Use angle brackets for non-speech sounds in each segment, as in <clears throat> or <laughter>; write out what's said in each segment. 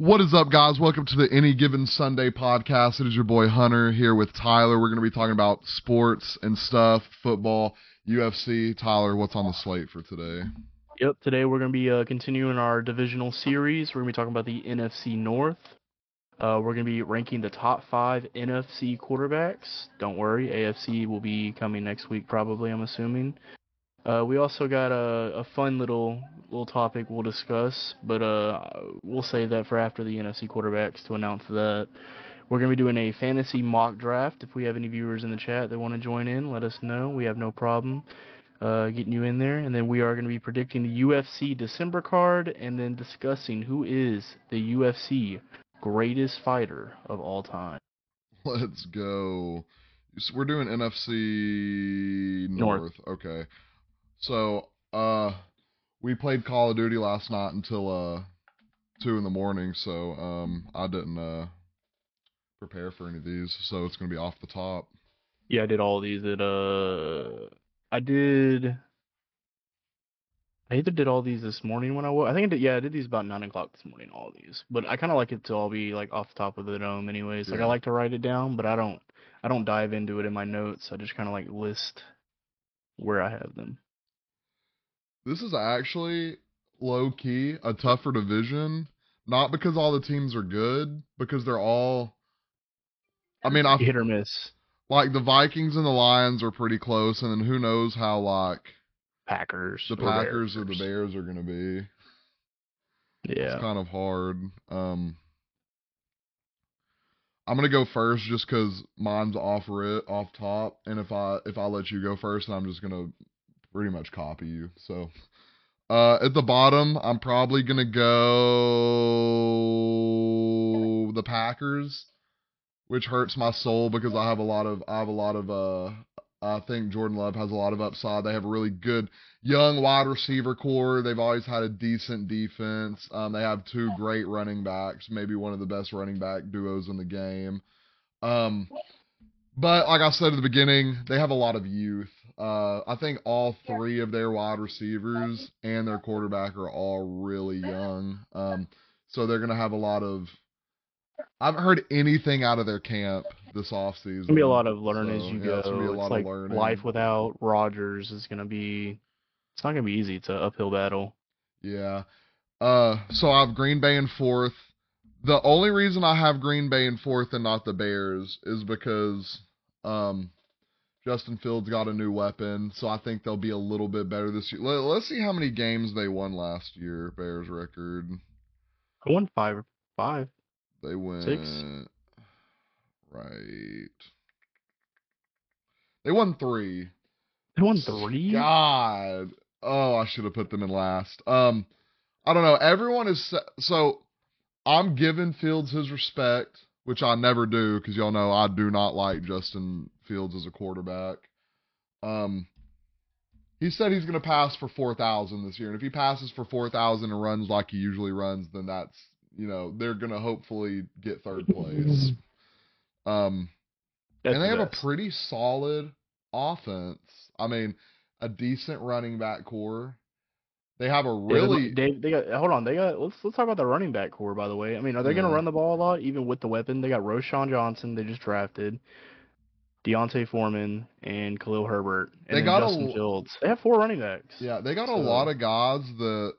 What is up, guys? Welcome to the Any Given Sunday podcast. It is your boy Hunter here with Tyler. We're going to be talking about sports and stuff, football, UFC. Tyler, what's on the slate for today? Yep, today we're going to be uh, continuing our divisional series. We're going to be talking about the NFC North. Uh, we're going to be ranking the top five NFC quarterbacks. Don't worry, AFC will be coming next week, probably, I'm assuming. Uh, we also got a, a fun little little topic we'll discuss, but uh, we'll save that for after the NFC quarterbacks to announce that. We're going to be doing a fantasy mock draft. If we have any viewers in the chat that want to join in, let us know. We have no problem uh, getting you in there. And then we are going to be predicting the UFC December card and then discussing who is the UFC greatest fighter of all time. Let's go. So we're doing NFC North. North. Okay. So, uh, we played Call of Duty last night until uh two in the morning. So, um, I didn't uh prepare for any of these. So it's gonna be off the top. Yeah, I did all these at uh I did I either did all these this morning when I woke. I think I did. Yeah, I did these about nine o'clock this morning. All these, but I kind of like it to all be like off the top of the dome, anyways. Like I like to write it down, but I don't. I don't dive into it in my notes. I just kind of like list where I have them. This is actually low key a tougher division. Not because all the teams are good, because they're all. I mean, I Hit or miss. like the Vikings and the Lions are pretty close, and then who knows how like Packers. the or Packers or the Bears. Are gonna be. Yeah. It's kind of hard. Um, I'm gonna go first just because mine's off it off top, and if I if I let you go first, I'm just gonna pretty much copy you. So, uh, at the bottom, I'm probably gonna go the Packers, which hurts my soul because I have a lot of I have a lot of uh. I think Jordan Love has a lot of upside. They have a really good young wide receiver core. They've always had a decent defense. Um, they have two great running backs, maybe one of the best running back duos in the game. Um, but like I said at the beginning, they have a lot of youth. Uh, I think all three of their wide receivers and their quarterback are all really young. Um, so they're gonna have a lot of. I haven't heard anything out of their camp this offseason. It's gonna be a lot of learn as you yeah, go. it's gonna be a lot of like learning. life without Rodgers is gonna be. It's not gonna be easy. It's an uphill battle. Yeah. Uh, so I have Green Bay in fourth. The only reason I have Green Bay in fourth and not the Bears is because um, Justin Fields got a new weapon, so I think they'll be a little bit better this year. Let, let's see how many games they won last year. Bears record. I won five. Five. They went Six? right. They won three. They won three. God. Oh, I should have put them in last. Um, I don't know. Everyone is so. I'm giving Fields his respect, which I never do because y'all know I do not like Justin Fields as a quarterback. Um, he said he's going to pass for four thousand this year, and if he passes for four thousand and runs like he usually runs, then that's you know they're going to hopefully get third place. <laughs> Um, That's and they the have a pretty solid offense. I mean, a decent running back core. They have a really they, they got hold on they got let's let's talk about the running back core by the way I mean are they Yeah. gonna run the ball a lot even with the weapon they got Roschon Johnson they just drafted D'Onta Foreman and Khalil Herbert and They got Justin l- Fields they have four running backs yeah. They got a lot of guys that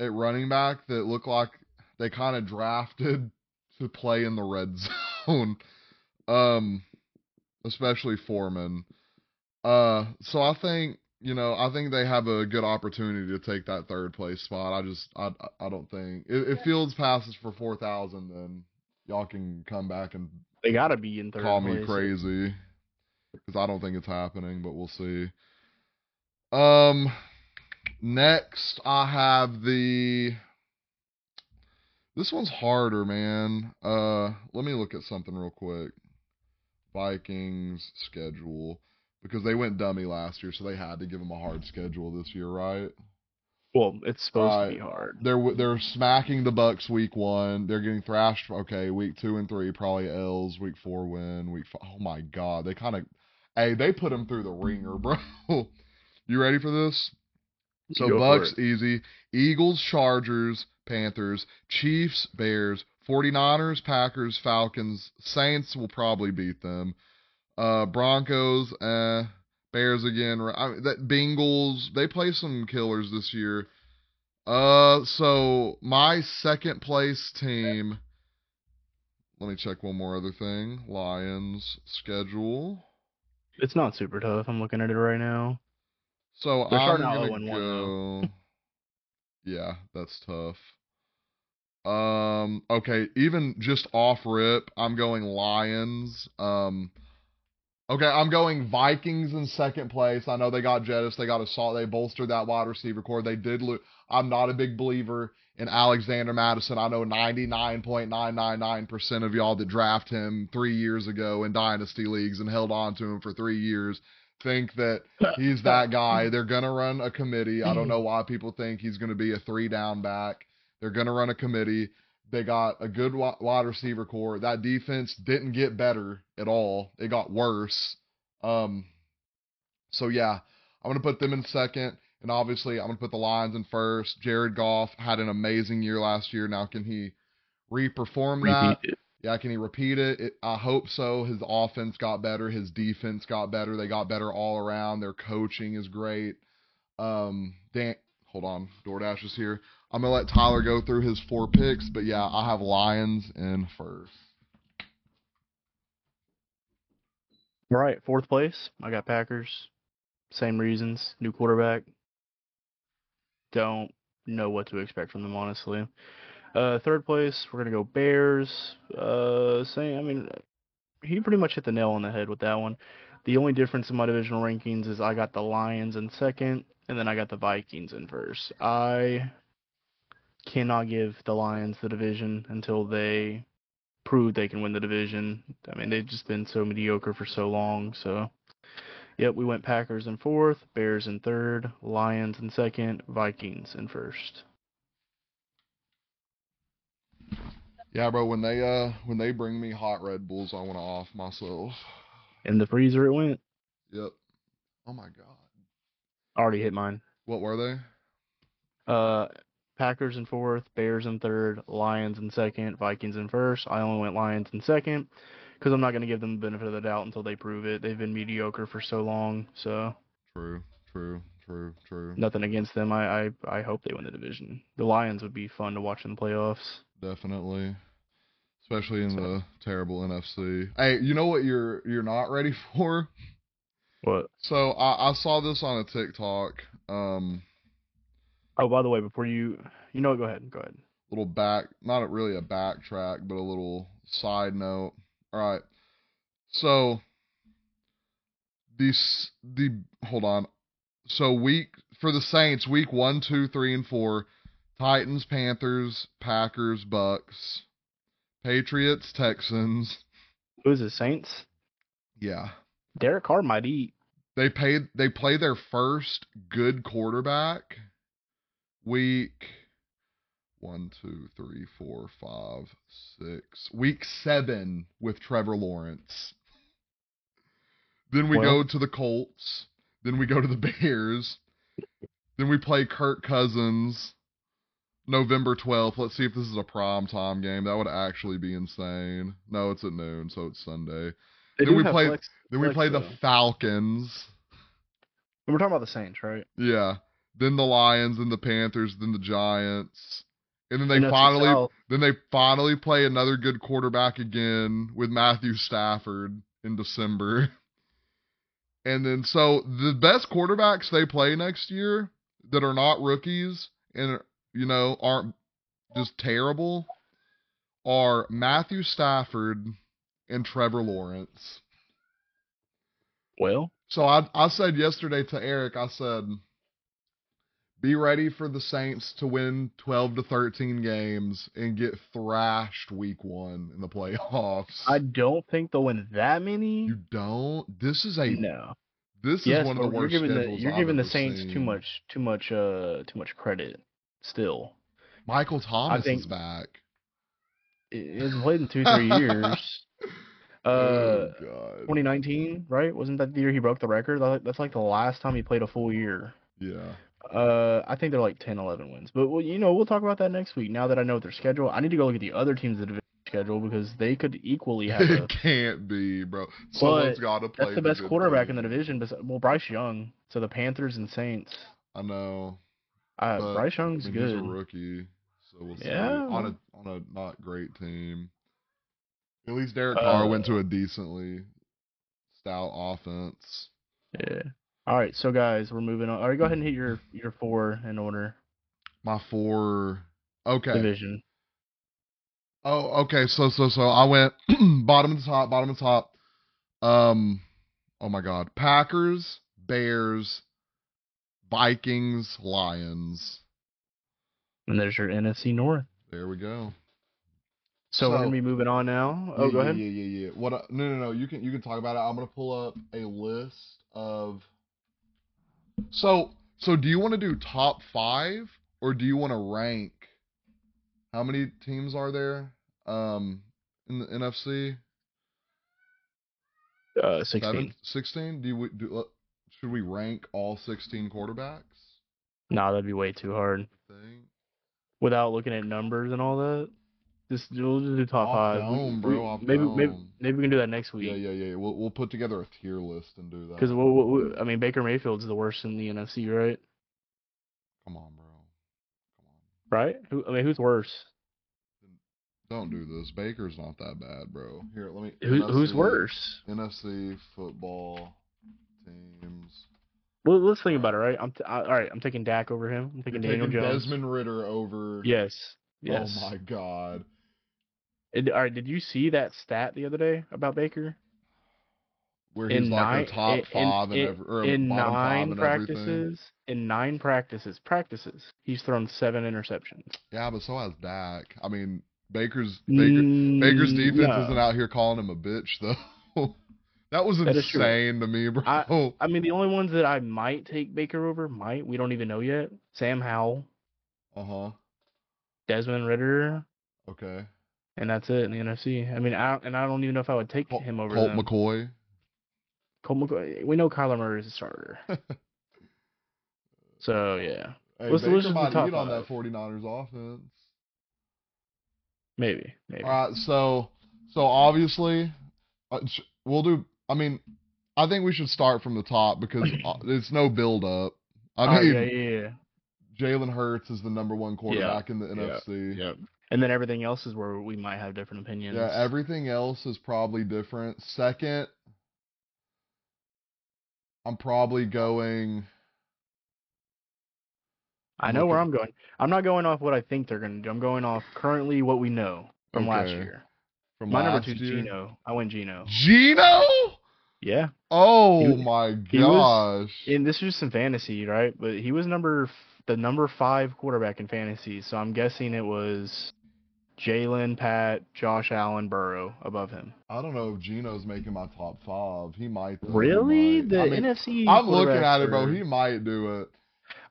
at running back that look like they kind of drafted to play in the red <laughs> zone. Um, especially Foreman. Uh, so I think you know I think they have a good opportunity to take that third place spot. I just I I don't think if, if Fields passes for four thousand, then y'all can come back and they gotta be in third call me place. crazy because I don't think it's happening, but we'll see. Um, next I have the. This one's harder, man. Uh, let me look at something real quick. Vikings schedule because they went dummy last year, so they had to give them a hard schedule this year, right? well it's supposed to be hard They're they're smacking the Bucks week one. They're getting thrashed. Okay, week two and three probably L's. Week four win. Week oh my god, they kind of hey they put them through the ringer, bro. <laughs> you ready for this? So Go Bucks easy. Eagles, Chargers, Panthers, Chiefs, Bears, 49ers, Packers, Falcons, Saints will probably beat them. Uh Broncos, eh, Bears again. I mean, that Bengals, they play some killers this year. Uh so my second place team let me check one more other thing. Lions schedule. It's not super tough. I'm looking at it right now. So They're I'm gonna 0-1 go. <laughs> yeah, that's tough. Um. Okay. Even just off rip, I'm going Lions. Um. Okay, I'm going Vikings in second place. I know they got Jettis, they got Assault, they bolstered that wide receiver core. They did lose. I'm not a big believer in Alexander Mattison. I know 99.999% of y'all that draft him three years ago in dynasty leagues and held on to him for three years think that he's that guy. They're gonna run a committee. I don't mm-hmm. know why people think he's gonna be a three down back. They're gonna run a committee. They got a good wide receiver core. That defense didn't get better at all. It got worse. Um. So yeah, I'm gonna put them in second, and obviously I'm gonna put the Lions in first. Jared Goff had an amazing year last year. Now can he re-perform that? Repeat. Yeah, can he repeat it? it? I hope so. His offense got better. His defense got better. They got better all around. Their coaching is great. Um, Dan, hold on. DoorDash is here. I'm gonna let Tyler go through his four picks, but yeah, I have Lions in first. All right, fourth place. I got Packers. Same reasons. New quarterback. Don't know what to expect from them, honestly. Uh, third place, we're gonna go Bears. Uh, same. I mean, he pretty much hit the nail on the head with that one. The only difference in my divisional rankings is I got the Lions in second, and then I got the Vikings in first. I cannot give the Lions the division until they prove they can win the division. I mean, they've just been so mediocre for so long. So, yep, we went Packers in fourth, Bears in third, Lions in second, Vikings in first. Yeah, bro. When they uh when they bring me hot Red Bulls, I want to off myself. In the freezer, it went. Yep. Oh my god. Already hit mine. What were they? Uh, Packers in fourth, Bears in third, Lions in second, Vikings in first. I only went Lions in second because I'm not going to give them the benefit of the doubt until they prove it. They've been mediocre for so long, so True. True. True. True. nothing against them. I I, I hope they win the division. The Lions would be fun to watch in the playoffs. Definitely. Especially in So- the terrible NFC. Hey, you know what you're you're not ready <laughs> for? What? So I, I saw this on a TikTok. Um Oh, by the way, before you, you know, go ahead, go ahead. little back not really a backtrack, but a little side note. All right. So these the hold on. So week for the Saints, week one, two, three, and four, Titans, Panthers, Packers, Bucks, Patriots, Texans. Who is the Saints. Yeah. Derek Carr might eat. They paid they play their first good quarterback week one, two, three, four, five, six. Week seven with Trevor Lawrence. Then we Well- go to the Colts. Then we go to the Bears. Then we play Kirk Cousins November 12th. Let's see if this is a prime time game. That would actually be insane. No, it's at noon, so it's Sunday. Then we play- flex- Then we Flex, play the. Falcons. We're talking about the Saints, right? Yeah. Then the Lions, then the Panthers, then the Giants. And then they NFC finally South. then they finally play another good quarterback again with Matthew Stafford in December. <laughs> And then so the best quarterbacks they play next year that are not rookies and you know aren't just terrible are Matthew Stafford and Trevor Lawrence. Well, So I I said yesterday to Eric, I said, be ready for the Saints to win twelve to thirteen games and get thrashed week one in the playoffs. I don't think they'll win that many. you don't. This is a no. this yes, is one of the but you're worst giving the you're giving the Saints too much too much uh too much credit. Still, Michael Thomas is back. he hasn't played in two three years. <laughs> Uh, oh god. 2019, right? Wasn't that the year he broke the record? That's like the last time he played a full year. Yeah. Uh, I think they're like 10, 11 wins. But well, you know, we'll talk about that next week. Now that I know what their schedule, I need to go look at the other teams division schedule because they could equally <laughs> have a. it can't be, bro. Someone's got to play. That's the best quarterback in the division. Well, Bryce Young. So the Panthers and Saints. I know. Uh, Bryce I Young's mean, good. He's a rookie, so we'll see. Yeah, On a on a not great team. At least Derek Carr went Uh, to a decently stout offense. Yeah. All right, so guys, we're moving on. All right, go ahead and hit your your four in order My four. Okay. division. Oh, okay. So, so, so I went <clears throat> bottom to top, bottom to top. Um, oh my God, Packers, Bears, Vikings, Lions. And there's your NFC North. There we go. So, we're gonna be moving on now. Oh, yeah, go ahead. Yeah, yeah, yeah. What? I, no, no, no. You can you can talk about it. I'm gonna pull up a list of. So, so do you want to do top five or do you want to rank? How many teams are there? Um, in the NFC. Uh, sixteen. 16? Do we do? uh, Should we rank all 16 quarterbacks? Nah, that'd be way too hard. Without looking at numbers and all that. Just we'll just do top Off five. Dome, bro, off maybe maybe dome. maybe we can do that next week. yeah, yeah. Yeah. We'll we'll put together a tier list and do that. Because we'll, we'll, I mean Baker Mayfield's the worst in the NFC, right? Come on, bro. Come on. Right? Who I mean who's worse? Don't do this. Baker's not that bad, bro. Here, let me. Who, who's worse? NFC football teams. Well, let's think about it, right? I'm t- I, all right. I'm taking Dak over him. I'm taking You're Daniel taking Jones. Desmond Ridder over. Yes. Oh yes. Oh my God. And, all right. Did you see that stat the other day about Baker? Where in he's like nine top in- five in, and every, or in nine practices, in nine practices, practices, he's thrown seven interceptions. Yeah, but so has Dak. I mean, Baker's Baker, Baker's Mm, defense no. isn't out here calling him a bitch though. <laughs> that was That insane to me, bro. I- I mean, the only ones that I might take Baker over, might we don't even know yet. Sam Howell, uh huh. Desmond Ridder, Okay. And that's it in the NFC. I mean, I and I don't even know if I would take Colt, him over Colt them. McCoy. Colt McCoy. We know Kyler Murray is a starter, <laughs> so yeah, Hey, Let's- let's just might top on that 49ers offense. maybe, maybe. All right, so so obviously, uh, we'll do. I mean, I think we should start from the top because uh, <laughs> it's no build up. I Oh, mean, yeah, yeah, yeah. Jalen Hurts is the number one quarterback in the yeah, NFC. Yep. And then everything else is where we might have different opinions. Yeah, everything else is probably different. Second, I'm probably going. I know where I'm going. I'm not going off what I think they're going to do. I'm going off currently what we know from last year. From My number two year. Geno. I went Geno. Geno? Yeah. Oh He- my he was- gosh. And this is just in fantasy, right? But he was number the number five quarterback in fantasy. So I'm guessing it was Jalen, Pat, Josh Allen, Burrow above him. I don't know if Geno's making my top five. He might. though. He Really? might. The I mean, NFC. I'm looking at it, bro. He might do it.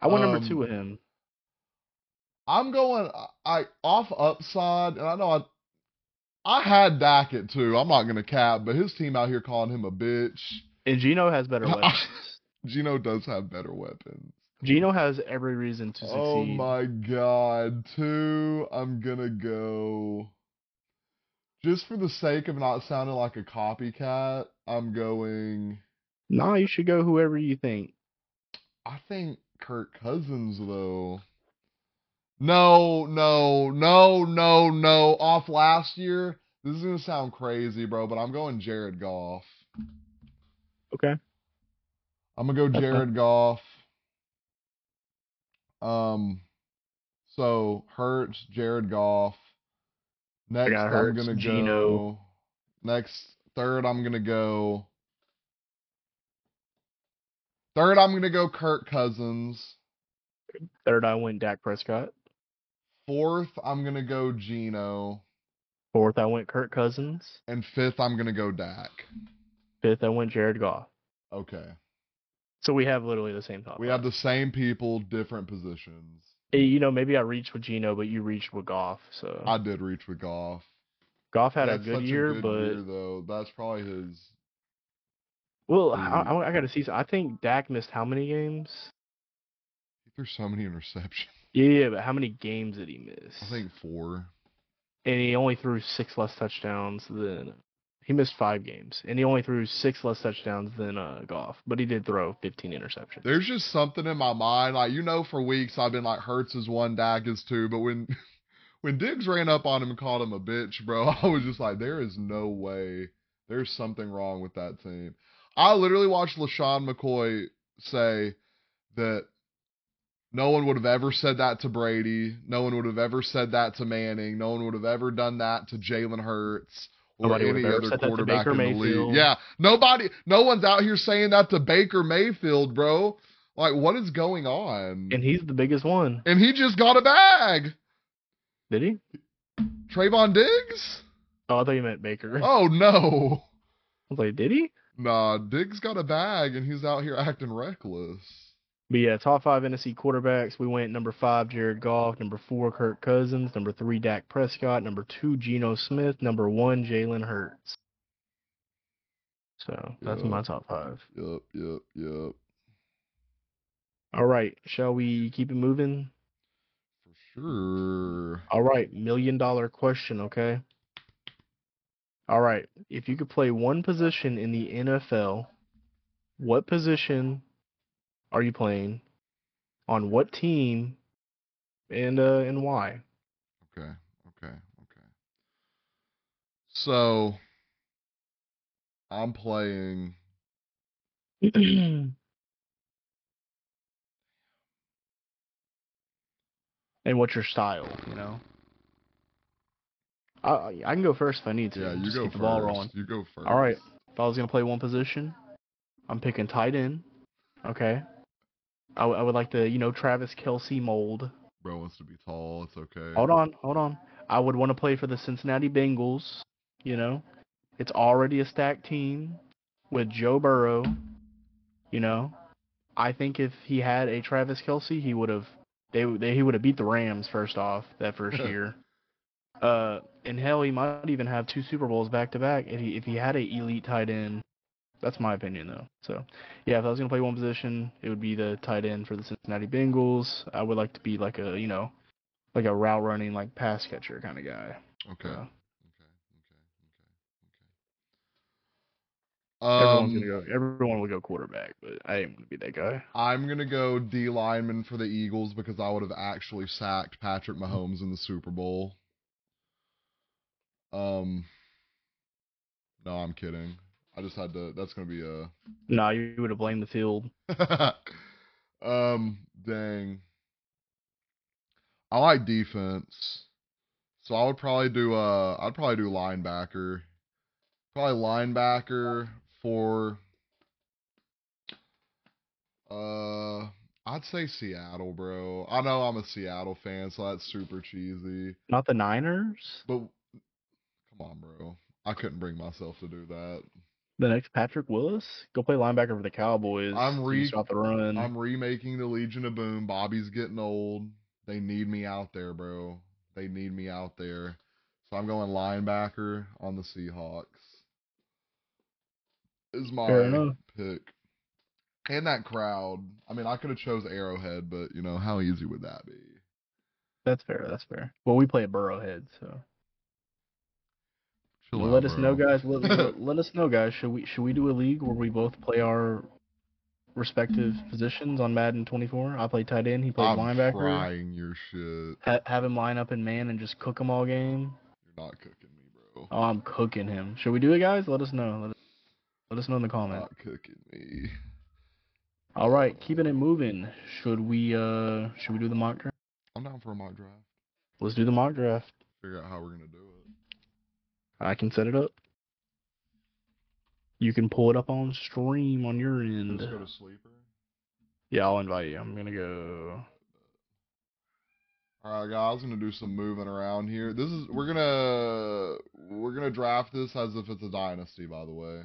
I went um, number two with him. I'm going. I off upside, and I know I. I had Dak at two. I'm not gonna cap, but his team out here calling him a bitch. And Geno has better <laughs> weapons. Geno does have better weapons. Geno has every reason to oh succeed. Oh my god, two. I'm gonna go. Just for the sake of not sounding like a copycat, I'm going. Nah, you should go whoever you think. I think Kirk Cousins though. No, no, no, no, no. Off last year. This is gonna sound crazy, bro, but I'm going Jared Goff. Okay. I'm gonna go Jared Goff. Um, so Hurts, Jared Goff. Next, I'm Hurts, gonna Geno. go. Next, third, I'm gonna go. Third, I'm gonna go Kirk Cousins. Third, I went Dak Prescott. Fourth, I'm gonna go Geno. Fourth, I went Kirk Cousins. and fifth, I'm gonna go Dak. Fifth, I went Jared Goff. Okay, So we have literally the same top. we have the same people, different positions. Eh, you know, maybe I reached with Geno, but you reached with Goff. So I did reach with Goff. Goff had a good year, good but year, though that's probably his. well. I, I, I got to see. I think Dak missed how many games? He there's so many interceptions. Yeah, yeah, but how many games did he miss? I think four. and he only threw six less touchdowns than he missed five games, and he only threw six less touchdowns than uh, Goff, but he did throw 15 interceptions. There's just something in my mind, like you know, for weeks I've been like Hurts is one, Dak is two, but when <laughs> when Diggs ran up on him and called him a bitch, bro, <laughs> I was just like, there is no way. There's something wrong with that team. I literally watched LeSean McCoy say that no one would have ever said that to Brady. No one would have ever said that to Manning. No one would have ever done that to Jalen Hurts Nobody would any other said that to quarterback Baker in the Mayfield. league. Yeah, nobody, no one's out here saying that to Baker Mayfield, bro. Like, what is going on? and he's the biggest one. And he just got a bag. Did he? Trevon Diggs? Oh, I thought you meant Baker. <laughs> Oh no. I was like, did he? Nah, Diggs got a bag and he's out here acting reckless. But yeah, top five NFC quarterbacks. We went number five, Jared Goff. Number four, Kirk Cousins. Number three, Dak Prescott. Number two, Geno Smith. Number one, Jalen Hurts. So that's Yeah. my top five. Yep, yep, yep. All right, shall we keep it moving? For sure. All right, million dollar question, okay? All right, if you could play one position in the NFL, what position are you playing? On what team? And uh and why? Okay, okay, okay. So I'm playing and what's your style, you know? I I can go first if I need to. Yeah, you Just go keep first. the ball rolling. You go first. All right. If I was gonna play one position, I'm picking tight end. Okay. I, w- I would like the you know Travis Kelce mold. Bro wants to be tall. It's okay. Hold on, hold on. I would want to play for the Cincinnati Bengals. You know, it's already a stacked team with Joe Burrow. You know, I think if he had a Travis Kelce, he would have they, they he would have beat the Rams first off that first <laughs> year. Uh, and hell, he might even have two Super Bowls back to back if he if he had a elite tight end. That's my opinion though. So, yeah, if I was gonna play one position, it would be the tight end for the Cincinnati Bengals. I would like to be like a you know, like a route running like pass catcher kind of guy. Okay. So, Okay. Okay. Okay. everyone's Um, gonna go. Everyone will go quarterback, but I ain't gonna be that guy. I'm gonna go D lineman for the Eagles because I would have actually sacked Patrick Mahomes in the Super Bowl. Um, no, I'm kidding. I just had to. That's gonna be a. Nah, you would have blamed the field. <laughs> um, dang. I like defense, so I would probably do uh, I'd probably do linebacker, probably linebacker for. Uh, I'd say Seattle, bro. I know I'm a Seattle fan, so that's super cheesy. Not the Niners. But come on, bro. I couldn't bring myself to do that. The next Patrick Willis. Go play linebacker for the Cowboys. I'm re- stop the run. I'm remaking the Legion of Boom. Bobby's getting old. They need me out there, bro. They need me out there. So I'm going linebacker on the Seahawks. Is my pick. And that crowd. I mean, I could have chose Arrowhead, but you know how easy would that be? That's fair. That's fair. Well, we play at Burrowhead, so Chill Well, out, let us know, guys. Let, <laughs> let, let us know, guys. Should we should we do a league where we both play our respective positions on Madden 24? I play tight end. He plays I'm linebacker. trying your shit. Ha- have him line up in man and just cook him all game. You're not cooking me, bro. Oh, I'm cooking him. Should we do it, guys? Let us know. Let us, let us know in the comments. not cooking me. All right, keeping it moving. Should we uh should we do the mock draft? I'm down for a mock draft. Let's do the mock draft. Figure out how we're gonna do it. I can set it up. You can pull it up on stream on your end. Just go to sleeper. Yeah, I'll invite you. I'm gonna go. All right, guys, gonna do some moving around here. This is we're gonna we're gonna draft this as if it's a dynasty, by the way.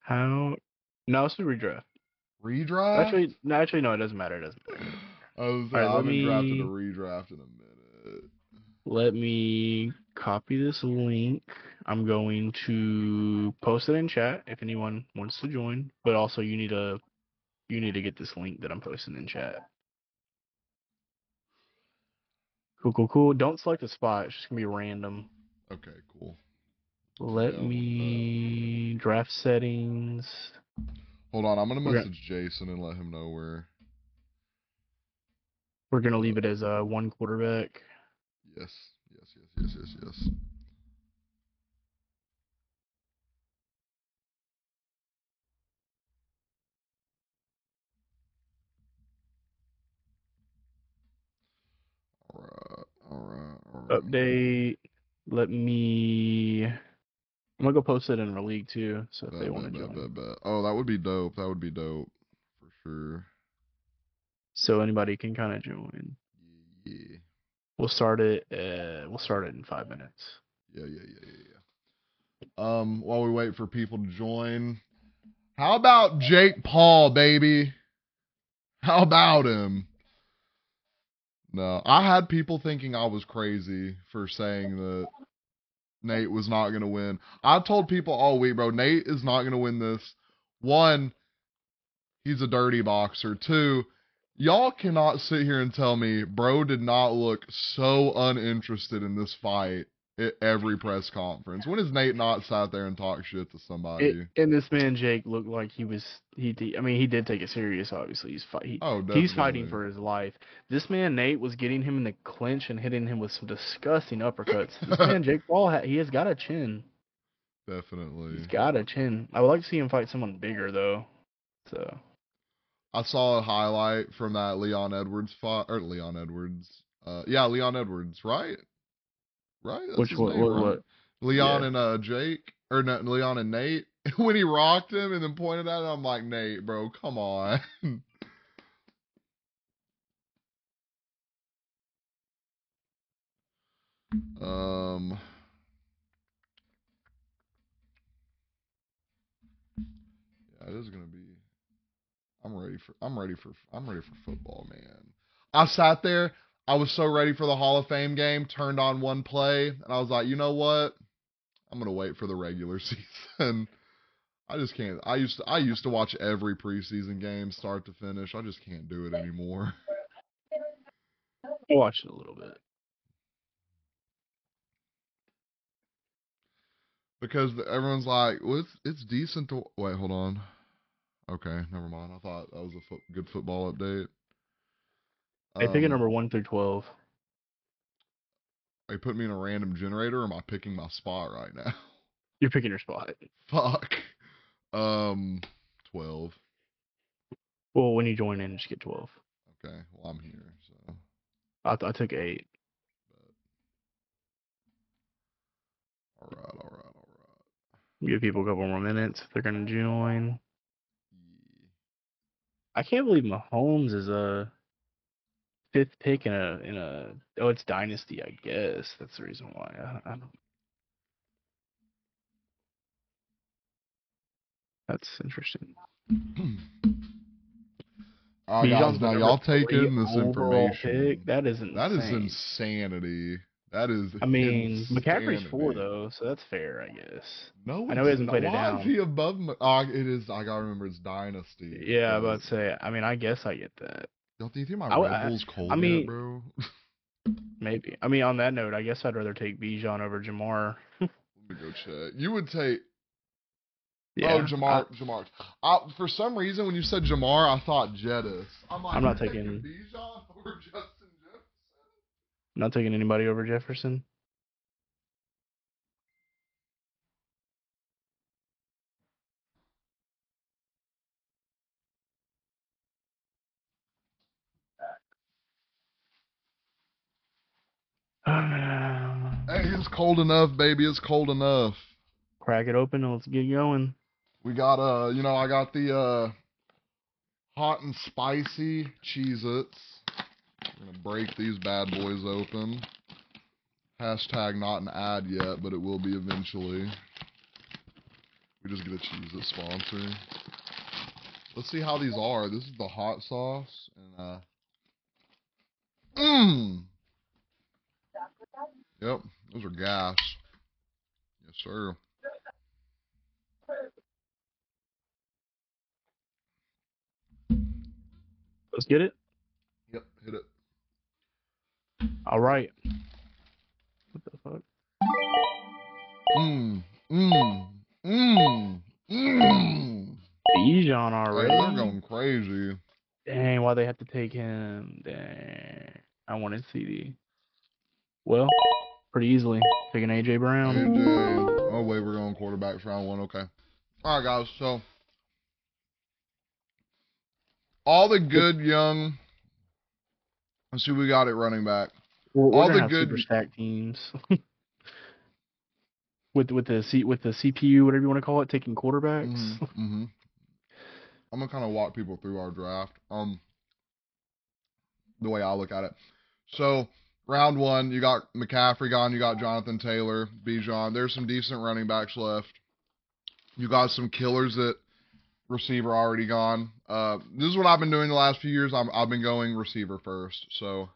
How? No, let's do redraft. Redraft. Actually, no, actually, no, it doesn't matter. It doesn't matter. I was right, I let haven't drafted me- a redraft in a minute. Let me copy this link. I'm going to post it in chat if anyone wants to join. But also, you need to you need to get this link that I'm posting in chat. Cool, cool, cool. Don't select a spot. It's just gonna be random. Okay, cool. Let Yeah, uh, me draft settings. Hold on, I'm gonna message Jason and let him know where. We're gonna leave it as a one quarterback. Yes, yes, yes, yes, yes, yes. All right, all right, all right. Update. Let me. I'm gonna go post it in our league too. So if Bet, they bet, want to bet, join. bet, bet. Oh, that would be dope. That would be dope for sure. So anybody can kind of join. Yeah, We'll start it. Uh, we'll start it in five minutes. yeah, yeah, yeah, yeah, yeah. Um, while we wait for people to join, how about Jake Paul, baby? How about him? No, I had people thinking I was crazy for saying that Nate was not going to win. I told people all week, bro, Nate is not going to win this. One, he's a dirty boxer. Two, y'all cannot sit here and tell me bro did not look so uninterested in this fight at every press conference. When has Nate not sat there and talked shit to somebody? It, and this man Jake looked like he was. He. I mean, he did take it serious. Obviously, he's fight. He, oh, definitely. He's fighting for his life. This man Nate was getting him in the clinch and hitting him with some disgusting uppercuts. <laughs> This man Jake Paul, he has got a chin. Definitely. He's got a chin. I would like to see him fight someone bigger though. So I saw a highlight from that Leon Edwards fight or Leon Edwards. Uh, yeah, Leon Edwards, right? Right. That's which what name, what, right? what Leon yeah. and uh Jake or no, Leon and Nate <laughs> when he rocked him and then pointed at him. I'm like, Nate, bro, come on. <laughs> um. Yeah, it is gonna be. I'm ready for. I'm ready for. I'm ready for football, man. I sat there. I was so ready for the Hall of Fame game. Turned on one play, and I was like, you know what? I'm gonna wait for the regular <laughs> season. I just can't. I used to. I used to watch every preseason game, start to finish. I just can't do it anymore. Watch it a little bit. because everyone's like, "Well, it's it's decent to wait." Hold on. Okay, never mind. I thought that was a fo- good football update. Hey, pick a Um, number one through twelve. Are you putting me in a random generator, or am I picking my spot right now? <laughs> You're picking your spot. <laughs> Fuck. Um, twelve. Well, when you join in, just get twelve. Okay. Well, I'm here, so. I, th- I took eight. All right. All right. All right. Give people a couple more minutes if they're gonna join. I can't believe Mahomes is a fifth pick in a in a oh it's dynasty I guess that's the reason why I, I don't. That's interesting. <clears throat> Uh, Bijan's guys, now y'all taking this information. Pick. That is insane. That is insanity. That is. I mean, McCaffrey's four insanity. though, so that's fair, I guess. No, I know he hasn't played it Why down. is he above? Oh, it is. I gotta remember. It's Dynasty. Yeah, I was about to say. I mean, I guess I get that. Don't you think my I w- Red I- Bull's cold I yet, mean- bro? <laughs> Maybe. I mean, on that note, I guess I'd rather take Bijan over Ja'Marr. Let me go check. You would take. yeah, oh, Ja'Marr. Ja'Marr. I, for some reason, when you said Ja'Marr, I thought Jettis. I'm like, I'm not taking- Bijan <laughs> over Jefferson. I'm not taking anybody over Jefferson. <sighs> Hey, it's cold enough, baby. It's cold enough. Crack it open and let's get going. We got uh, you know, I got the uh, hot and spicy Cheez-Its. I'm gonna break these bad boys open. Hashtag not an ad yet, but it will be eventually. We just get a Cheez-It sponsor. Let's see how these are. This is the hot sauce and uh. Mmm. Yep, those are gas. Yes, sir. Let's get it. Yep, hit it. All right. What the fuck? Mmm. Mmm. Mmm. Mmm. Bijan Hey, already. they're going crazy. Dang, why they have to take him? Dang. I wanted CD. Well, pretty easily. Taking AJ Brown. AJ. Oh wait, we're going quarterbacks round one. Okay. All right, guys. So all the good young. Let's see, we got it running back. We're, we're all the good- super stack teams. <laughs> with with the C with the CPU, whatever you want to call it, taking quarterbacks. Mm-hmm. <laughs> hmm I'm gonna kind of walk people through our draft. Um, the way I look at it. So round one, you got McCaffrey gone. You got Jonathan Taylor, Bijan. There's some decent running backs left. You got some killers at receiver already gone. Uh, this is what I've been doing the last few years. I'm, I've been going receiver first. So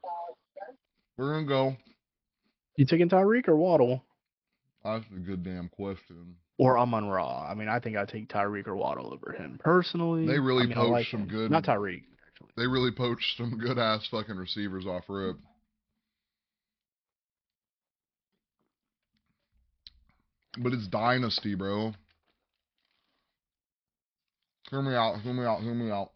we're gonna go. You taking Tyreek or Waddle? That's a good damn question. Or Amon Ra. I mean, I think I'd take Tyreek or Waddle over him personally. They really I mean, poached like some him. good- Not Tyreek. Actually. They really poached some good ass fucking receivers off rip. But it's dynasty, bro. Hear me out, hear me out, hear me out.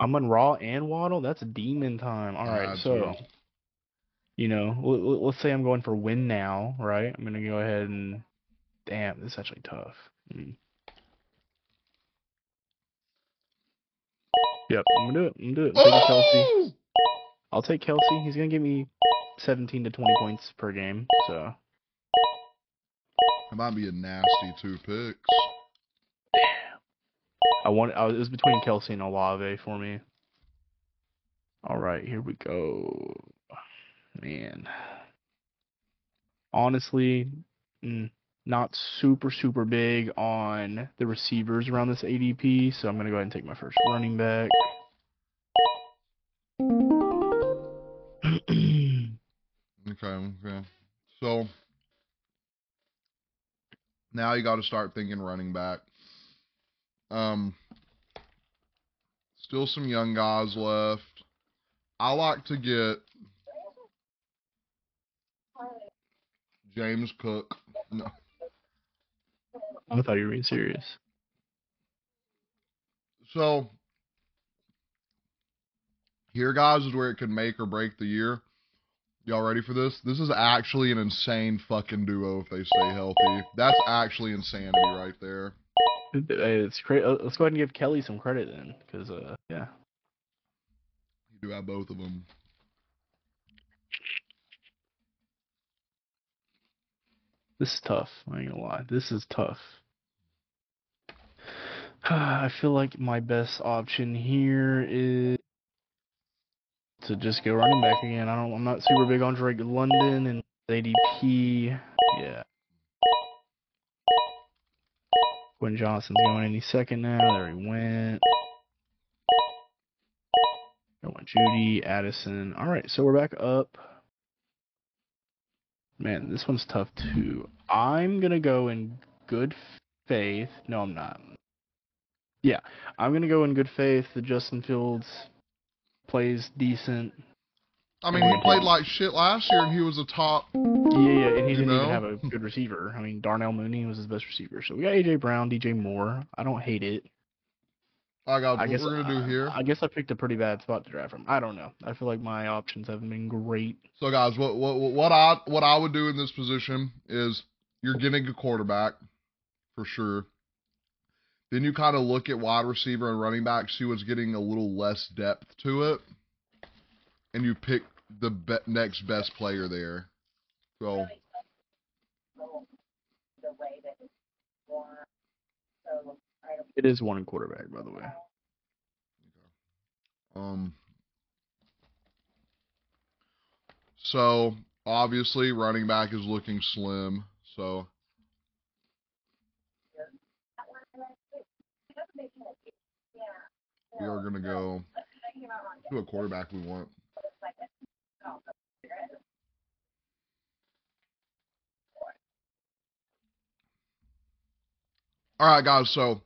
Amon Ra and Waddle. That's demon time. All right, That's so what- you know, l- l- let's say I'm going for win now, right? I'm gonna go ahead and damn, this is actually tough. Mm. Yep, I'm gonna do it. I'm gonna do it. I'm taking Kelce. Oh! I'll take Kelce. He's gonna give me 17 to 20 points per game. So It might be a nasty two picks. I want. I was, it was between Kelce and Olave for me. All right, here we go. Man, honestly, not super super big on the receivers around this ADP, so I'm gonna go ahead and take my first running back. <clears throat> Okay, okay. So now you got to start thinking running back. Um, still some young guys left. I like to get James Cook. No, I thought you were being serious. so here, guys, is where it could make or break the year. Y'all ready for this? This is actually an insane fucking duo if they stay healthy. That's actually insanity right there. It's great. Uh, Let's go ahead and give Kelly some credit then, because uh, yeah. You do have both of them. This is tough. I ain't gonna lie. This is tough. <sighs> I feel like my best option here is to just go running back again. I don't. I'm not super big on Drake London and ADP. Yeah. Quinn Johnson's going any second now. There he went. There went Jeudy, Addison. All right, so we're back up. Man, this one's tough too. I'm gonna go in good faith. No, I'm not. Yeah, I'm gonna go in good faith that Justin Fields plays decent. I mean, he played like shit last year, and he was a top. Yeah, yeah, and he didn't know? even have a good receiver. I mean, Darnell Mooney was his best receiver. So we got AJ Brown, DJ Moore. I don't hate it. I got I what guess we're gonna do here. I guess I picked a pretty bad spot to draft from. I don't know. I feel like my options haven't been great. So, guys, what what what I what I would do in this position is you're getting a quarterback for sure. Then you kind of look at wide receiver and running back, see what's getting a little less depth to it, and you pick the be- next best player there. So, It is one quarterback, by the way. um, so obviously running back is looking slim. So we are gonna go to a quarterback we want. All right, guys. So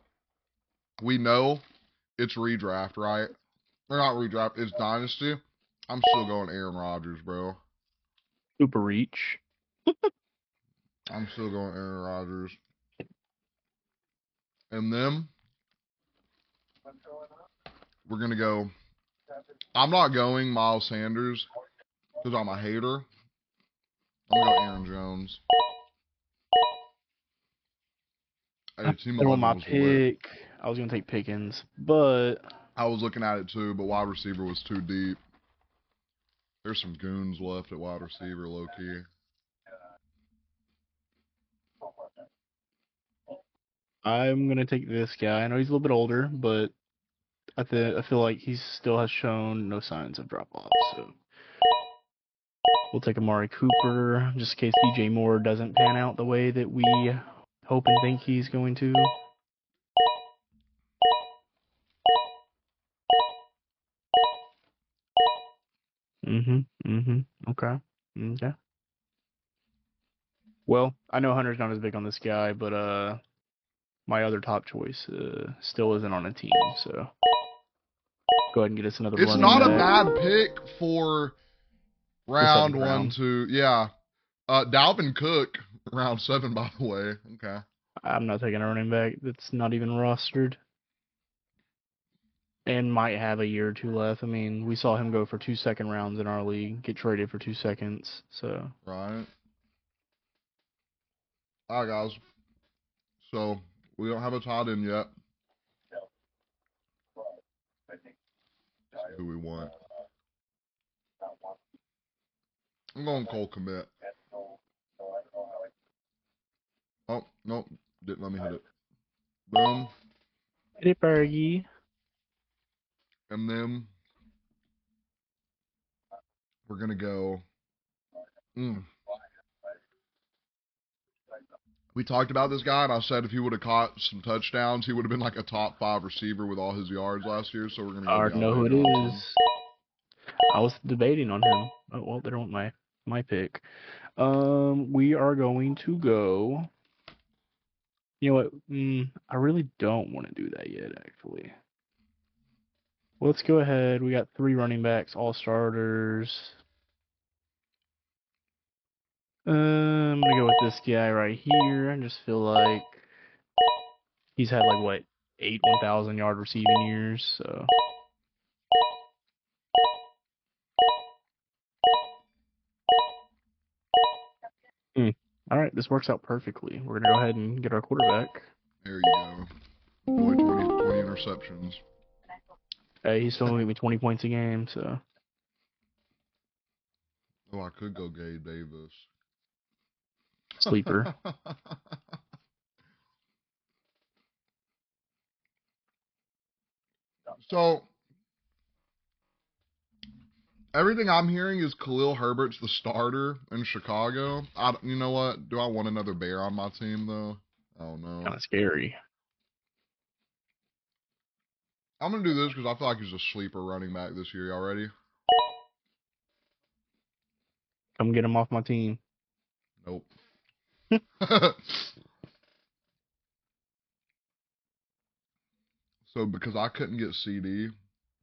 we know it's redraft, right? Or not redraft. It's dynasty. I'm still going Aaron Rodgers, bro. Super reach. <laughs> I'm still going Aaron Rodgers. And then we're gonna go. I'm not going Miles Sanders because I'm a hater. I'm gonna go Aaron Jones. Hey, Team They're on my 11 was lit. pick. I was gonna take Pickens, but I was looking at it too, but wide receiver was too deep. There's some goons left at wide receiver, low key. I'm gonna take this guy. I know he's a little bit older, but I th- I feel like he still has shown no signs of drop off. So we'll take Amari Cooper just in case DJ Moore doesn't pan out the way that we hope and think he's going to. Mhm. Mhm. Okay. Okay. Well, I know Hunter's not as big on this guy, but uh my other top choice uh, still isn't on a team, so go ahead and get us another It's not a bad pick for round one, round. two. Yeah. Uh, Dalvin Cook, <laughs> round seven, by the way. Okay. I'm not taking a running back that's not even rostered. And might have a year or two left. I mean, we saw him go for two second rounds in our league, get traded for two seconds. So Right. All right, guys. So we don't have a tight end yet. See who we want? I'm going Cole Kmet. Oh nope, didn't let me hit it. Boom, hit it, and then we're gonna go. Mm. We talked about this guy, and I said if he would have caught some touchdowns, he would have been like a top five receiver with all his yards last year. So we're gonna. I Go already know who it is. I was debating on him. Oh well, they don't want my my pick. Um, we are going to go. You know what? Mm, I really don't want to do that yet. Actually, let's go ahead. We got three running backs, all starters. Um, I'm gonna go with this guy right here. I just feel like he's had like what eight 1,000 yard receiving years. So all right, this works out perfectly. We're gonna go ahead and get our quarterback. There you go. Boy, 20, 20 interceptions. Hey, he's still gonna give me 20 points a game. So Oh, I could go Gabe Davis. sleeper. <laughs> so everything I'm hearing is Khalil Herbert's the starter in Chicago. I, you know what? Do I want another bear on my team though? I don't know. kind of scary. I'm gonna do this because I feel like he's a sleeper running back this year already. Come get him off my team. Nope. <laughs> so because I couldn't get CD,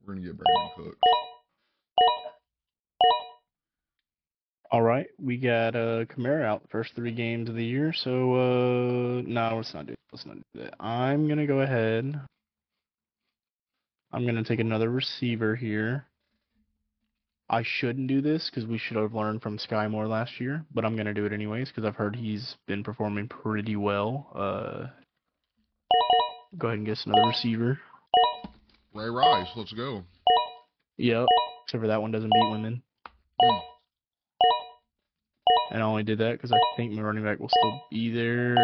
we're gonna get Brandin Cook. All right, we got uh Kamara out the first three games of the year. So uh no, let's not do let's not do that. I'm gonna go ahead. I'm gonna take another receiver here. I shouldn't do this because we should have learned from Skyy Moore last year, but I'm gonna do it anyways because I've heard he's been performing pretty well. Uh, go ahead and guess another receiver. Ray Rice, let's go. Yep, except for that one doesn't beat women. Mm. And I only did that because I think my running back will still be there.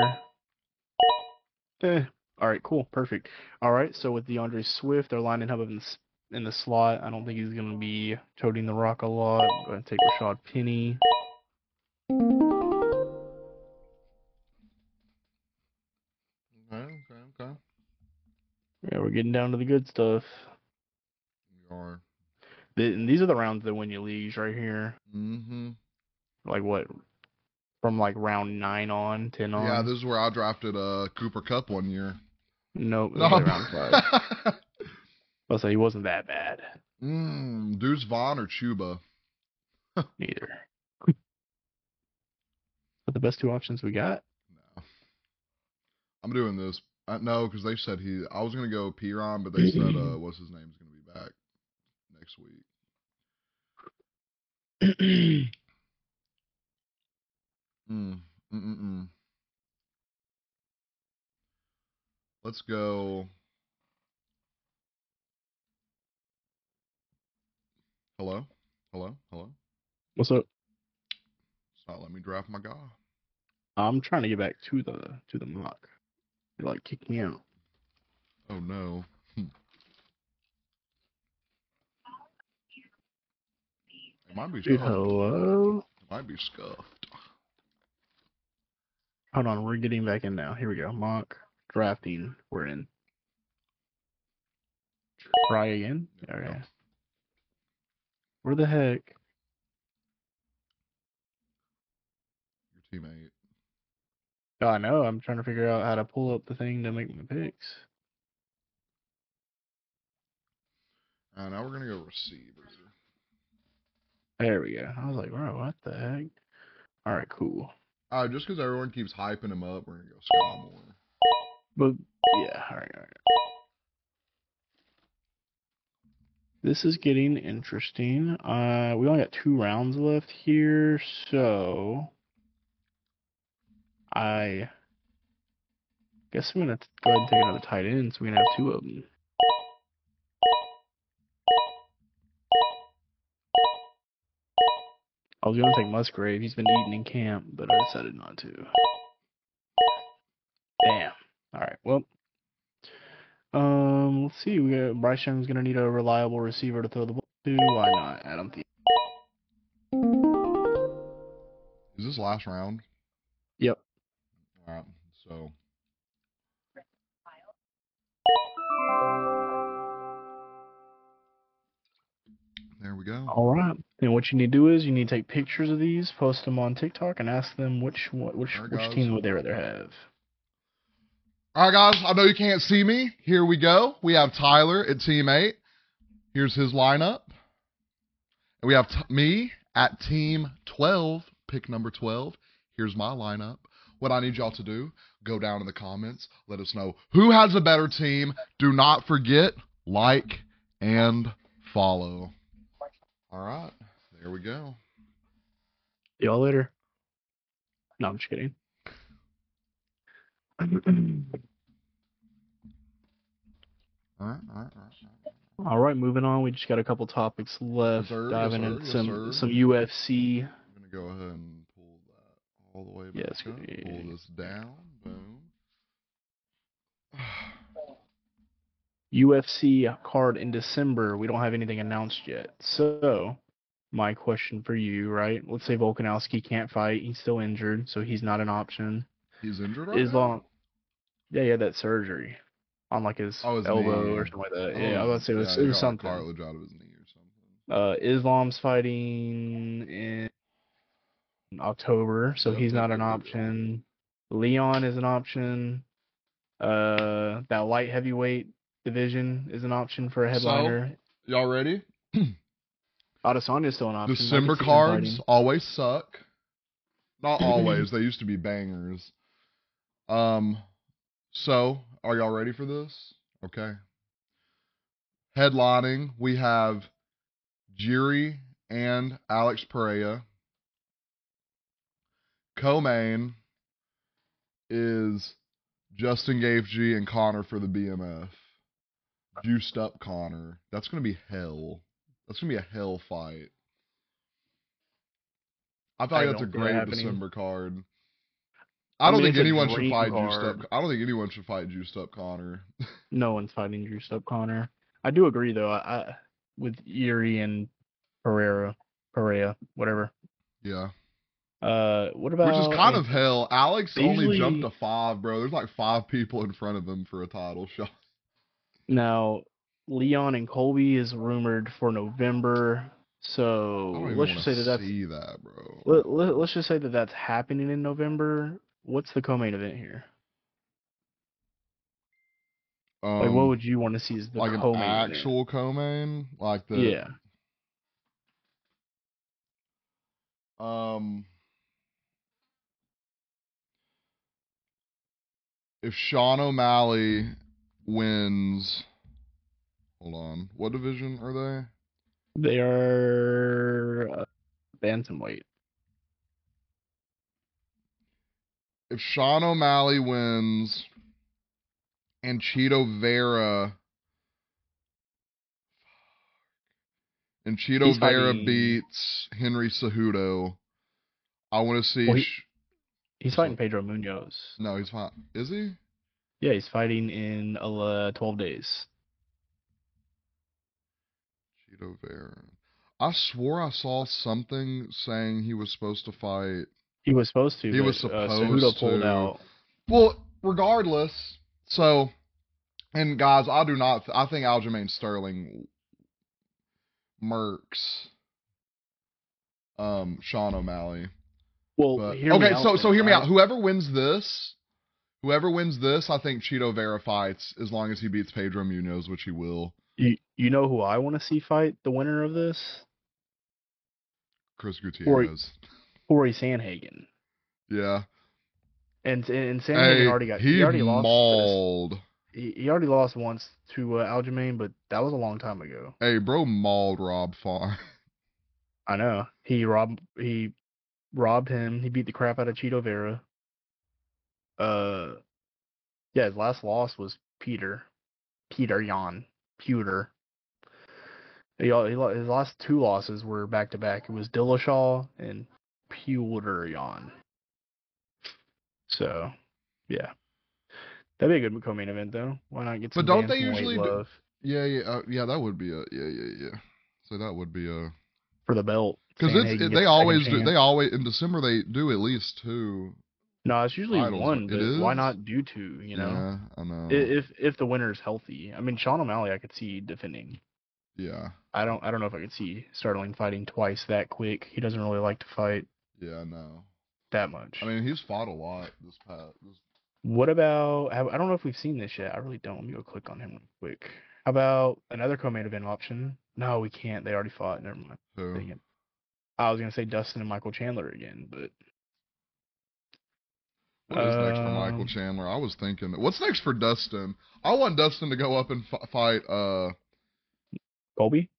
Eh. All right, cool, perfect. All right, so with D'Andre Swift, they're lining him up in the, in the slot. I don't think he's going to be toting the rock a lot. Go ahead and take Rashaad Penny. Okay, okay, okay. Yeah, we're getting down to the good stuff. We are. And these are the rounds that win you leagues right here. Mm-hmm. Like what? from like round nine on, ten on. Yeah, this is where I drafted uh Cooper Kupp one year. nope, was round five. <laughs> I'll say he wasn't that bad. mm, Deuce Vaughn or Chuba? <laughs> Neither. but the best two options we got. No. I'm doing this. Uh, no, because they said he. I was gonna go Piron, but they said uh, <clears throat> what's his name's gonna be back next week. <clears throat> Mm, mm, mm. Let's go. Hello, hello, hello. What's up? It's not letting me draft my guy. I'm trying to get back to the to the mock. They like kicked me out. Oh no. It might be scuffed. Hello. It might be scuffed. Hold on, we're getting back in now. Here we go. Mock drafting. We're in. Try again. Okay. Where the heck? Your teammate. Oh, I know. I'm trying to figure out how to pull up the thing to make my picks. Uh, now we're gonna go receiver. There we go. I was like, bro, what the heck? All right, cool. Uh, just because everyone keeps hyping him up, we're gonna go Scott Moore. But yeah, all right, all right. This is getting interesting. Uh, we only got two rounds left here, so I guess I'm gonna go ahead and take another tight end, so we can have two of them. I was gonna take Musgrave. He's been eating in camp, but I decided not to. Damn. All right. Well, um, let's see. We got Bryce Young's gonna need a reliable receiver to throw the ball to. Why not? Adam Thielen. Is this last round? Yep. All right. So there we go. All right. And what you need to do is you need to take pictures of these, post them on TikTok, and ask them which which which team would they rather have. All right, guys. I know you can't see me. Here we go. We have Tyler at Team Eight. Here's his lineup. And we have t- me at Team Twelve, pick number twelve. Here's my lineup. What I need y'all to do: go down in the comments. Let us know who has a better team. Do not forget like and follow. All right. There we go. See y'all later. No, I'm just kidding. <clears throat> All right. All right. All right. all right. Moving on. We just got a couple topics left. sir, diving sir, into yes, some some UFC. I'm gonna go ahead and pull that all the way back Yes, up. Pull this down. Boom. <sighs> UFC card in December. We don't have anything announced yet. So, my question for you, right? Let's say Volkanovski can't fight. He's still injured, so he's not an option. He's injured right Islam. Yeah, he had that surgery on like his, Oh, his elbow knee. or something like that. now? yeah, I was about to say it was, yeah, it was something. Cartilage out of his knee or something. Uh, Islam's fighting in October, so Yep, he's not an option. Leon is an option. Uh, that light heavyweight division is an option for a So, headliner. Y'all ready? <clears throat> Adesanya's still an option. December cards always suck. Not <clears throat> always. they used to be bangers. Um, so are y'all ready for this? Okay. Headlining, we have Jiri and Alex Pereira. Co-main is Justin Gaethje and Conor for the BMF. Juiced up Conor. That's gonna be hell. That's gonna be a hell fight. I thought I that's a don't see that great. December card. I I don't mean, think anyone should fight juiced up. I don't think anyone should fight juiced up Conor. <laughs> No one's fighting juiced up Conor. I do agree though. I, I with Jiri and Pereira, Pereira, whatever. yeah, Uh, what about which is kind of hell. Alex only jumped to five, bro. There's like five people in front of him for a title <laughs> shot. Now, Leon and Colby is rumored for November. So let's just say that that's see that, bro. let, let, let's just say that that's happening in November. What's the co-main event here? Um, Like, what would you want to see as the like co-main event? actual co-main, like the Yeah. Um, if Sean O'Malley wins, hold on, what division are they? They are uh, bantamweight. If Sean O'Malley wins and Chito Vera and Chito He's Vera fighting- beats Henry Cejudo, I want to see. Well, he- He's fighting Pedro Munhoz. no, he's fine. Is he? Yeah, he's fighting in uh, 12 days. Chito Vera. I swore I saw something saying he was supposed to fight. He was supposed to. He was but, uh, supposed Cejudo pulled to. out. Well, regardless, so and guys, I do not. I think Aljamain Sterling mercs um Sean O'Malley. Well, But, hear okay, so so hear me out. Whoever wins this, whoever wins this, I think Chito Vera fights as long as he beats Pedro Munhoz, which he will. You, you know who I want to see fight the winner of this? Chris Gutierrez. Cory Sandhagen. Yeah. And and Sandhagen Hey, already got he he already lost. He, he already lost once to uh, Aljamain, but that was a long time ago. Hey, bro, mauled Rob Farr. <laughs> I know. He robbed he robbed him. He beat the crap out of Chito Vera. Uh yeah, his last loss was Peter. Petr Yan. Pewter. He, his last two losses were back to back. It was Dillashaw and Petr Yan. So, yeah. That'd be a good co-main event though. Why not get some But don't they usually do- Yeah, yeah, uh, yeah. That would be a yeah, yeah, yeah. So that would be a for the belt? because it's it, they always do. They always in December they do at least two. No, it's usually one, but why not do two? You know, Yeah, I know. If if the winner's healthy. I mean, Sean O'Malley, I could see defending. yeah, I don't I don't know if I could see Sterling fighting twice that quick. He doesn't really like to fight yeah, no. that much. I mean, he's fought a lot this past. This, what about? I I don't know if we've seen this yet. I really don't. Let me go click on him real quick. How about another co-main event option? No, we can't. They already fought. Never mind. who? I was gonna say Dustin and Michael Chandler again, but What is next for Michael Um, Chandler? I was thinking, what's next for Dustin? I want Dustin to go up and f- fight. Uh, Colby.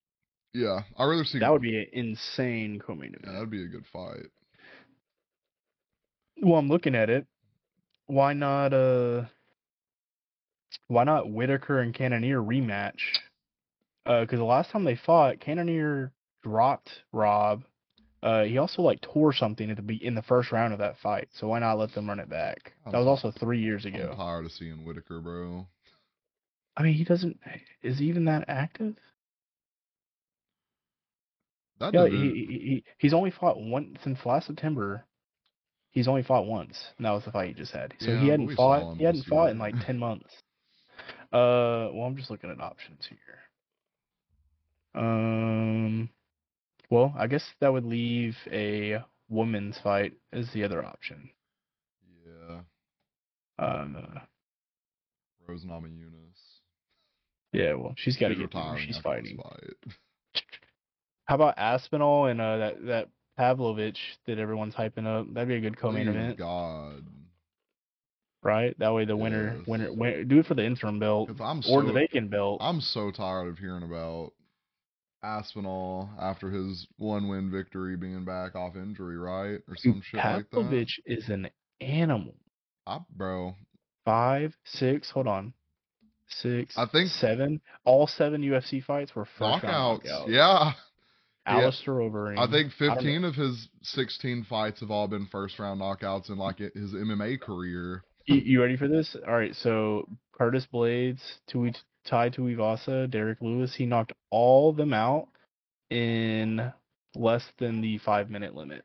yeah, I rather see. That would be an insane co-main Yeah, that'd be a good fight. Well, I'm looking at it. Why not uh why not Whittaker and Cannonier rematch? Uh cuz the last time they fought, Cannonier dropped Rob. Uh he also like tore something at the be- in the first round of that fight. So why not let them run it back? I'm That was also 3 years ago. I'm tired of seeing Whittaker, bro. I mean, he doesn't is he even that active? That Yeah, he, he, he he's only fought once since last September. He's only fought once, and that was the fight he just had. So Yeah, he hadn't fought. He hadn't this fought in like ten <laughs> months. Uh, well, I'm just looking at options here. Um, well, I guess that would leave a women's fight as the other option. yeah, Uh, Rose Namajunas. yeah, well, she's got to get through she's fighting. fight. How about Aspinall and uh, that that Pavlovich that everyone's hyping up? That'd be a good co-main Please, event. God, right? That way the winner, Yes. winner, winner, do it for the interim belt I'm or so the vacant belt. I'm so tired of hearing about Aspinall after his one win victory being back off injury, right? Or some shit like that. Pavlovich is an animal. I, bro, Five, six, hold on, six, I think- seven. All seven UFC fights were first round knockouts. knockouts. Yeah. yeah. Overeem. I think don't know. 15 of his 16 fights have all been first round knockouts in like his MMA career. You, you ready for this? All right, so Curtis Blaydes, Tui Tai Tuivasa, Derrick Lewis, he knocked all of them out in less than the five minute limit.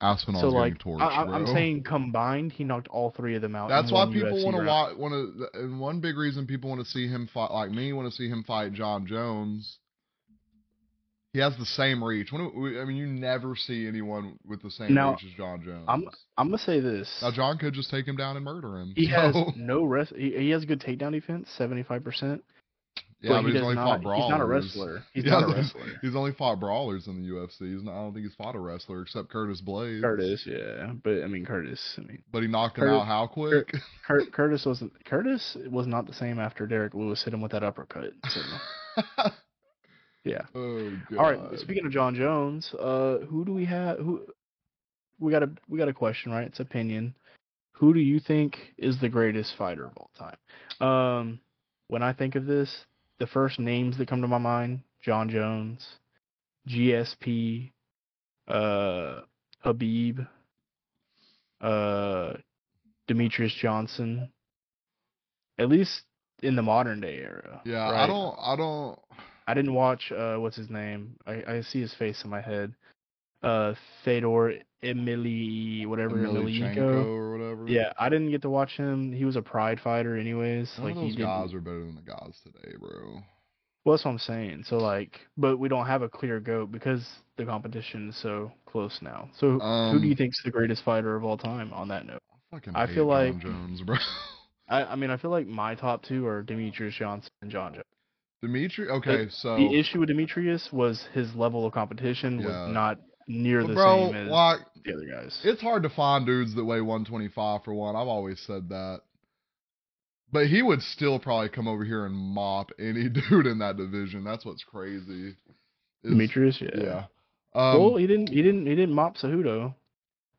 Aspinall's so getting like, torched, I, bro. saying combined, he knocked all three of them out. That's why people want to watch. Want to, and one big reason people want to see him fight, like me, want to see him fight Jon Jones, He has the same reach. When I mean, you never see anyone with the same Now, reach as Jon Jones. I'm I'm gonna say this. now Jon could just take him down and murder him. He has no rest. He, he has good takedown defense, seventy five percent. yeah, but but he he's only not. fought He's not a wrestler. He's Yeah, not a <laughs> wrestler. He's only fought brawlers in the UFC. He's not, I don't think he's fought a wrestler except Curtis Blaydes. Curtis, yeah, but I mean Curtis. I mean But he knocked him out how quick? Cur- Curtis wasn't. Curtis was not the same after Derrick Lewis hit him with that uppercut. So <laughs> yeah. oh. All right. Speaking of Jon Jones, uh, who do we have? Who we got a we got a question, right? It's opinion. Who do you think is the greatest fighter of all time? Um, when I think of this, the first names that come to my mind: Jon Jones, GSP, uh, Khabib, uh, Demetrious Johnson. At least in the modern day era. Yeah, I don't I don't I didn't watch uh what's his name? I, I see his face in my head. Uh Fedor Emily whatever Emelianenko or whatever. Yeah, I didn't get to watch him. He was a pride fighter anyways. None like those guys are better than the guys today, bro. Well that's what I'm saying. So like but we don't have a clear goat because the competition is so close now. So who Um, do you think's the greatest fighter of all time on that note? I feel Jon like- Jones, bro. <laughs> I, I mean I feel like my top two are Demetrious Johnson and Jon Jones. Dimitri okay, so The issue with Demetrious was his level of competition Yeah. was not near but the bro, same as like the other guys. it's hard to find dudes that weigh 125 for one. I've always said that. But he would still probably come over here and mop any <laughs> dude in that division. That's what's crazy. is- Demetrious, yeah. Yeah. Um, well, he didn't. He didn't. He didn't mop Cejudo.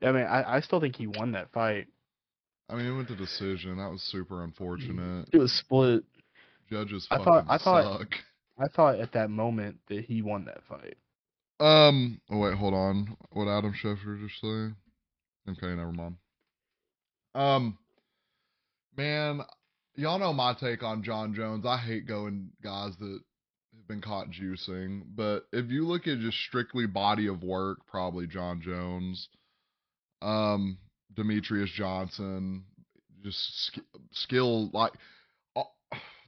I mean, I, I still think he won that fight. I mean, it went to decision. That was super unfortunate. It was split. Judges I fucking thought- I thought- suck. I thought at that moment that he won that fight. Um. Oh wait, hold on. What Adam Schefter just say? Okay, never mind. Um. Man, y'all know my take on Jon Jones. I hate going guys that have been caught juicing, but if you look at just strictly body of work, probably Jon Jones. Um, Demetrious Johnson, just sk- skill like.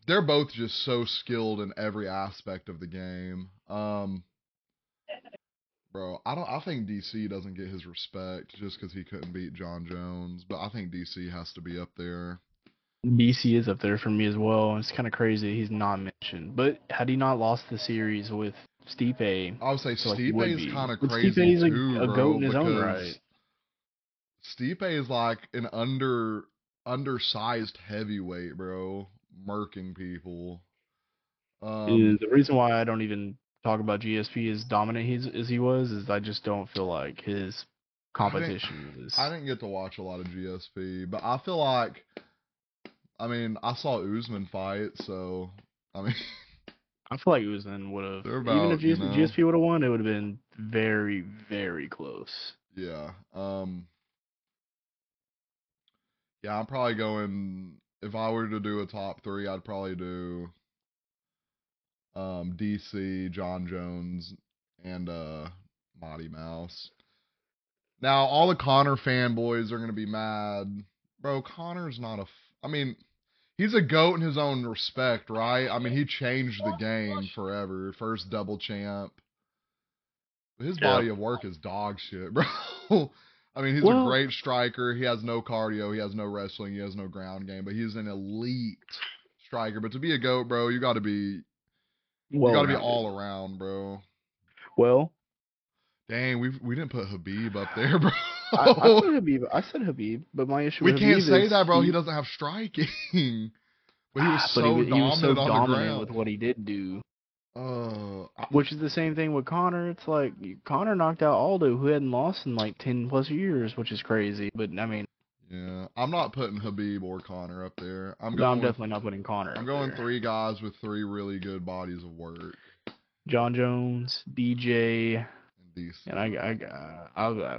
They're both just so skilled in every aspect of the game. Um, Bro, I don't. I think DC doesn't get his respect just because he couldn't beat Jon Jones, but I think DC has to be up there. BC is up there for me as well. It's kind of crazy he's not mentioned. But had he not lost the series with Stipe, I would say So, like, Stipe is kind of crazy Stipe's a- too, a bro. goat in his own right. Stipe is like an under undersized heavyweight, bro, murking people. Um, the reason why I don't even talk about GSP as dominant he's, as he was is I just don't feel like his competition <laughs> is. I didn't get to watch a lot of GSP, but I feel like, I mean, I saw Usman fight, so I mean, <laughs> I feel like Usman would have even if you GSP, know- GSP would have won, it would have been very very close. Yeah. Um Yeah, I'm probably going if I were to do a top 3, I'd probably do um DC, Jon Jones and uh Mighty Mouse. Now, all the Conor fanboys are going to be mad. Bro, Conor's not a f- I mean, he's a goat in his own respect, right? I mean, he changed the game forever. First double champ. His Yeah. body of work is dog shit, <laughs> bro. I mean, he's Well- a great striker. He has no cardio. He has no wrestling. He has no ground game. But he's an elite striker. But to be a goat, bro, you got to be Well, you got to be all around, bro. Well, Dang, we we didn't put Khabib up there, <laughs> bro. I, I said Khabib. I said Khabib, but my issue we with can't Khabib say that, bro. He He, doesn't have striking. <laughs> but he was Ah, so he, was- he dominant was so on dominant with what he did do. Uh, Which is the same thing with Conor. It's like Conor knocked out Aldo, who hadn't lost in like ten plus years, which is crazy. But I mean, yeah, I'm not putting Khabib or Conor up there. I'm no, going. I'm with- definitely not putting Conor. I'm going there. three guys with three really good bodies of work. Jon Jones, DJ, And and I, I, I'll, I,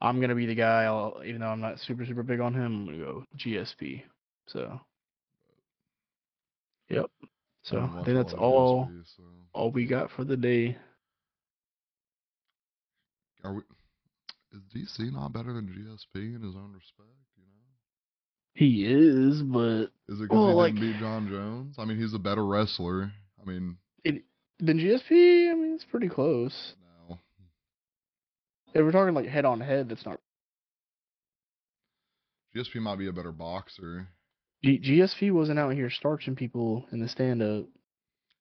I'm gonna be the guy. I'll, even though I'm not super super big on him, I'm gonna go GSP. So, yep. So I think that's all GSP, so. all we got for the day. Are we? Is DC not better than GSP in his own respect? You know. He is, but Is it because Well, he like- didn't beat Jon Jones? I mean, he's a better wrestler. I mean, Then GSP, I mean, it's pretty close. No. If we're talking like head on head, that's not. GSP might be a better boxer. G- GSP wasn't out here starching people in the stand up.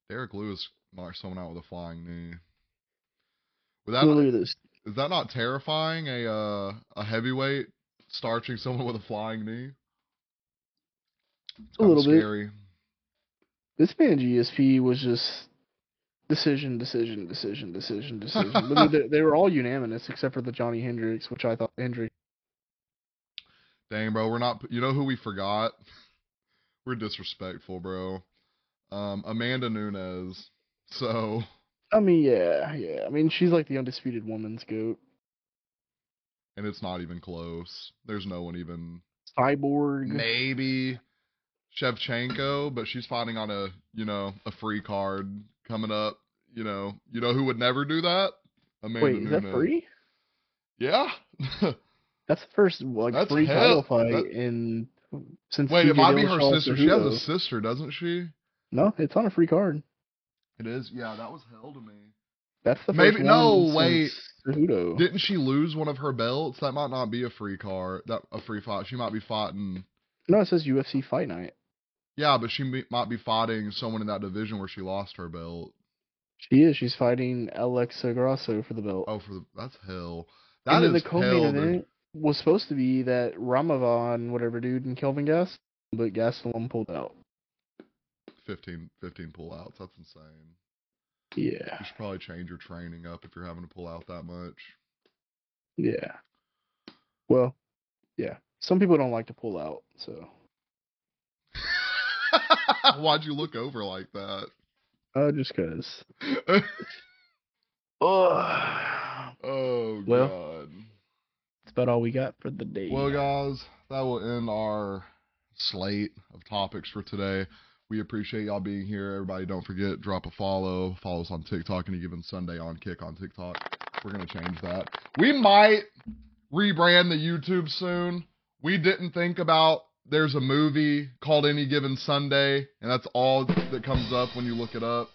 Derrick Lewis knocked someone out with a flying knee. Would that Look this. is that not terrifying? A uh, a heavyweight starching someone with a flying knee. It's A little bit. scary. This man GSP was just decision, decision, decision, decision, <laughs> decision. but they, they were all unanimous except for the Johnny Hendricks, which I thought Hendricks. Dang, bro, we're not. You know who we forgot? We're disrespectful, bro. Um, Amanda Nunes. So I mean, yeah, yeah. I mean, she's like the undisputed woman's goat. and it's not even close. There's no one even Cyborg. maybe Shevchenko, but she's fighting on a you know a free card coming up. You know, you know who would never do that? Amanda Wait, is that free? Yeah. <laughs> That's the first like That's free hell- title fight that- in since. Wait, it might be her sister. She has a sister, doesn't she? No, it's on a free card. It is. Yeah, that was hell to me. That's the Maybe- no, wait. Cejudo. Didn't she lose one of her belts? That might not be a free card. That a free fight. She might be fighting. No, it says UFC Fight Night. Yeah, but she may- might be fighting someone in that division where she lost her belt. She is. She's fighting Alexa Grasso for the belt. Oh, for the that's hell. and That then is the co-main event was supposed to be that Ramavan, whatever dude, and Kelvin Gas, but Gastelum pulled out. 15, 15 pullouts. That's insane. Yeah, You should probably change your training up if you're having to pull out that much. yeah. Well, yeah. Some people don't like to pull out, so <laughs> Why'd you look over like that? uh, just cause. <laughs> Oh, oh Well. god. that's about all we got for the day. Well, guys, that will end our slate of topics for today. We appreciate y'all being here. Everybody, don't forget drop a follow. Follow us on TikTok any given Sunday on Kick on TikTok. We're gonna change that. We might rebrand the YouTube soon. We didn't think about there's a movie called Any Given Sunday, and that's all that comes up when you look it up.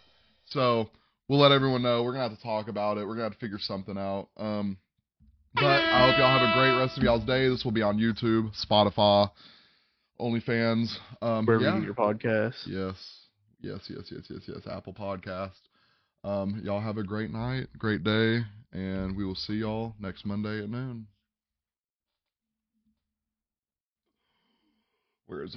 So we'll let everyone know. We're gonna have to talk about it. We're gonna have to figure something out. Um, but I hope y'all have a great rest of y'all's day. This will be on YouTube, Spotify, OnlyFans. Um, wherever yeah. you get your podcast. Yes. Yes, yes, yes, yes, yes. Apple Podcast. Um, y'all have a great night, great day, and we will see y'all next Monday at noon. Where is it?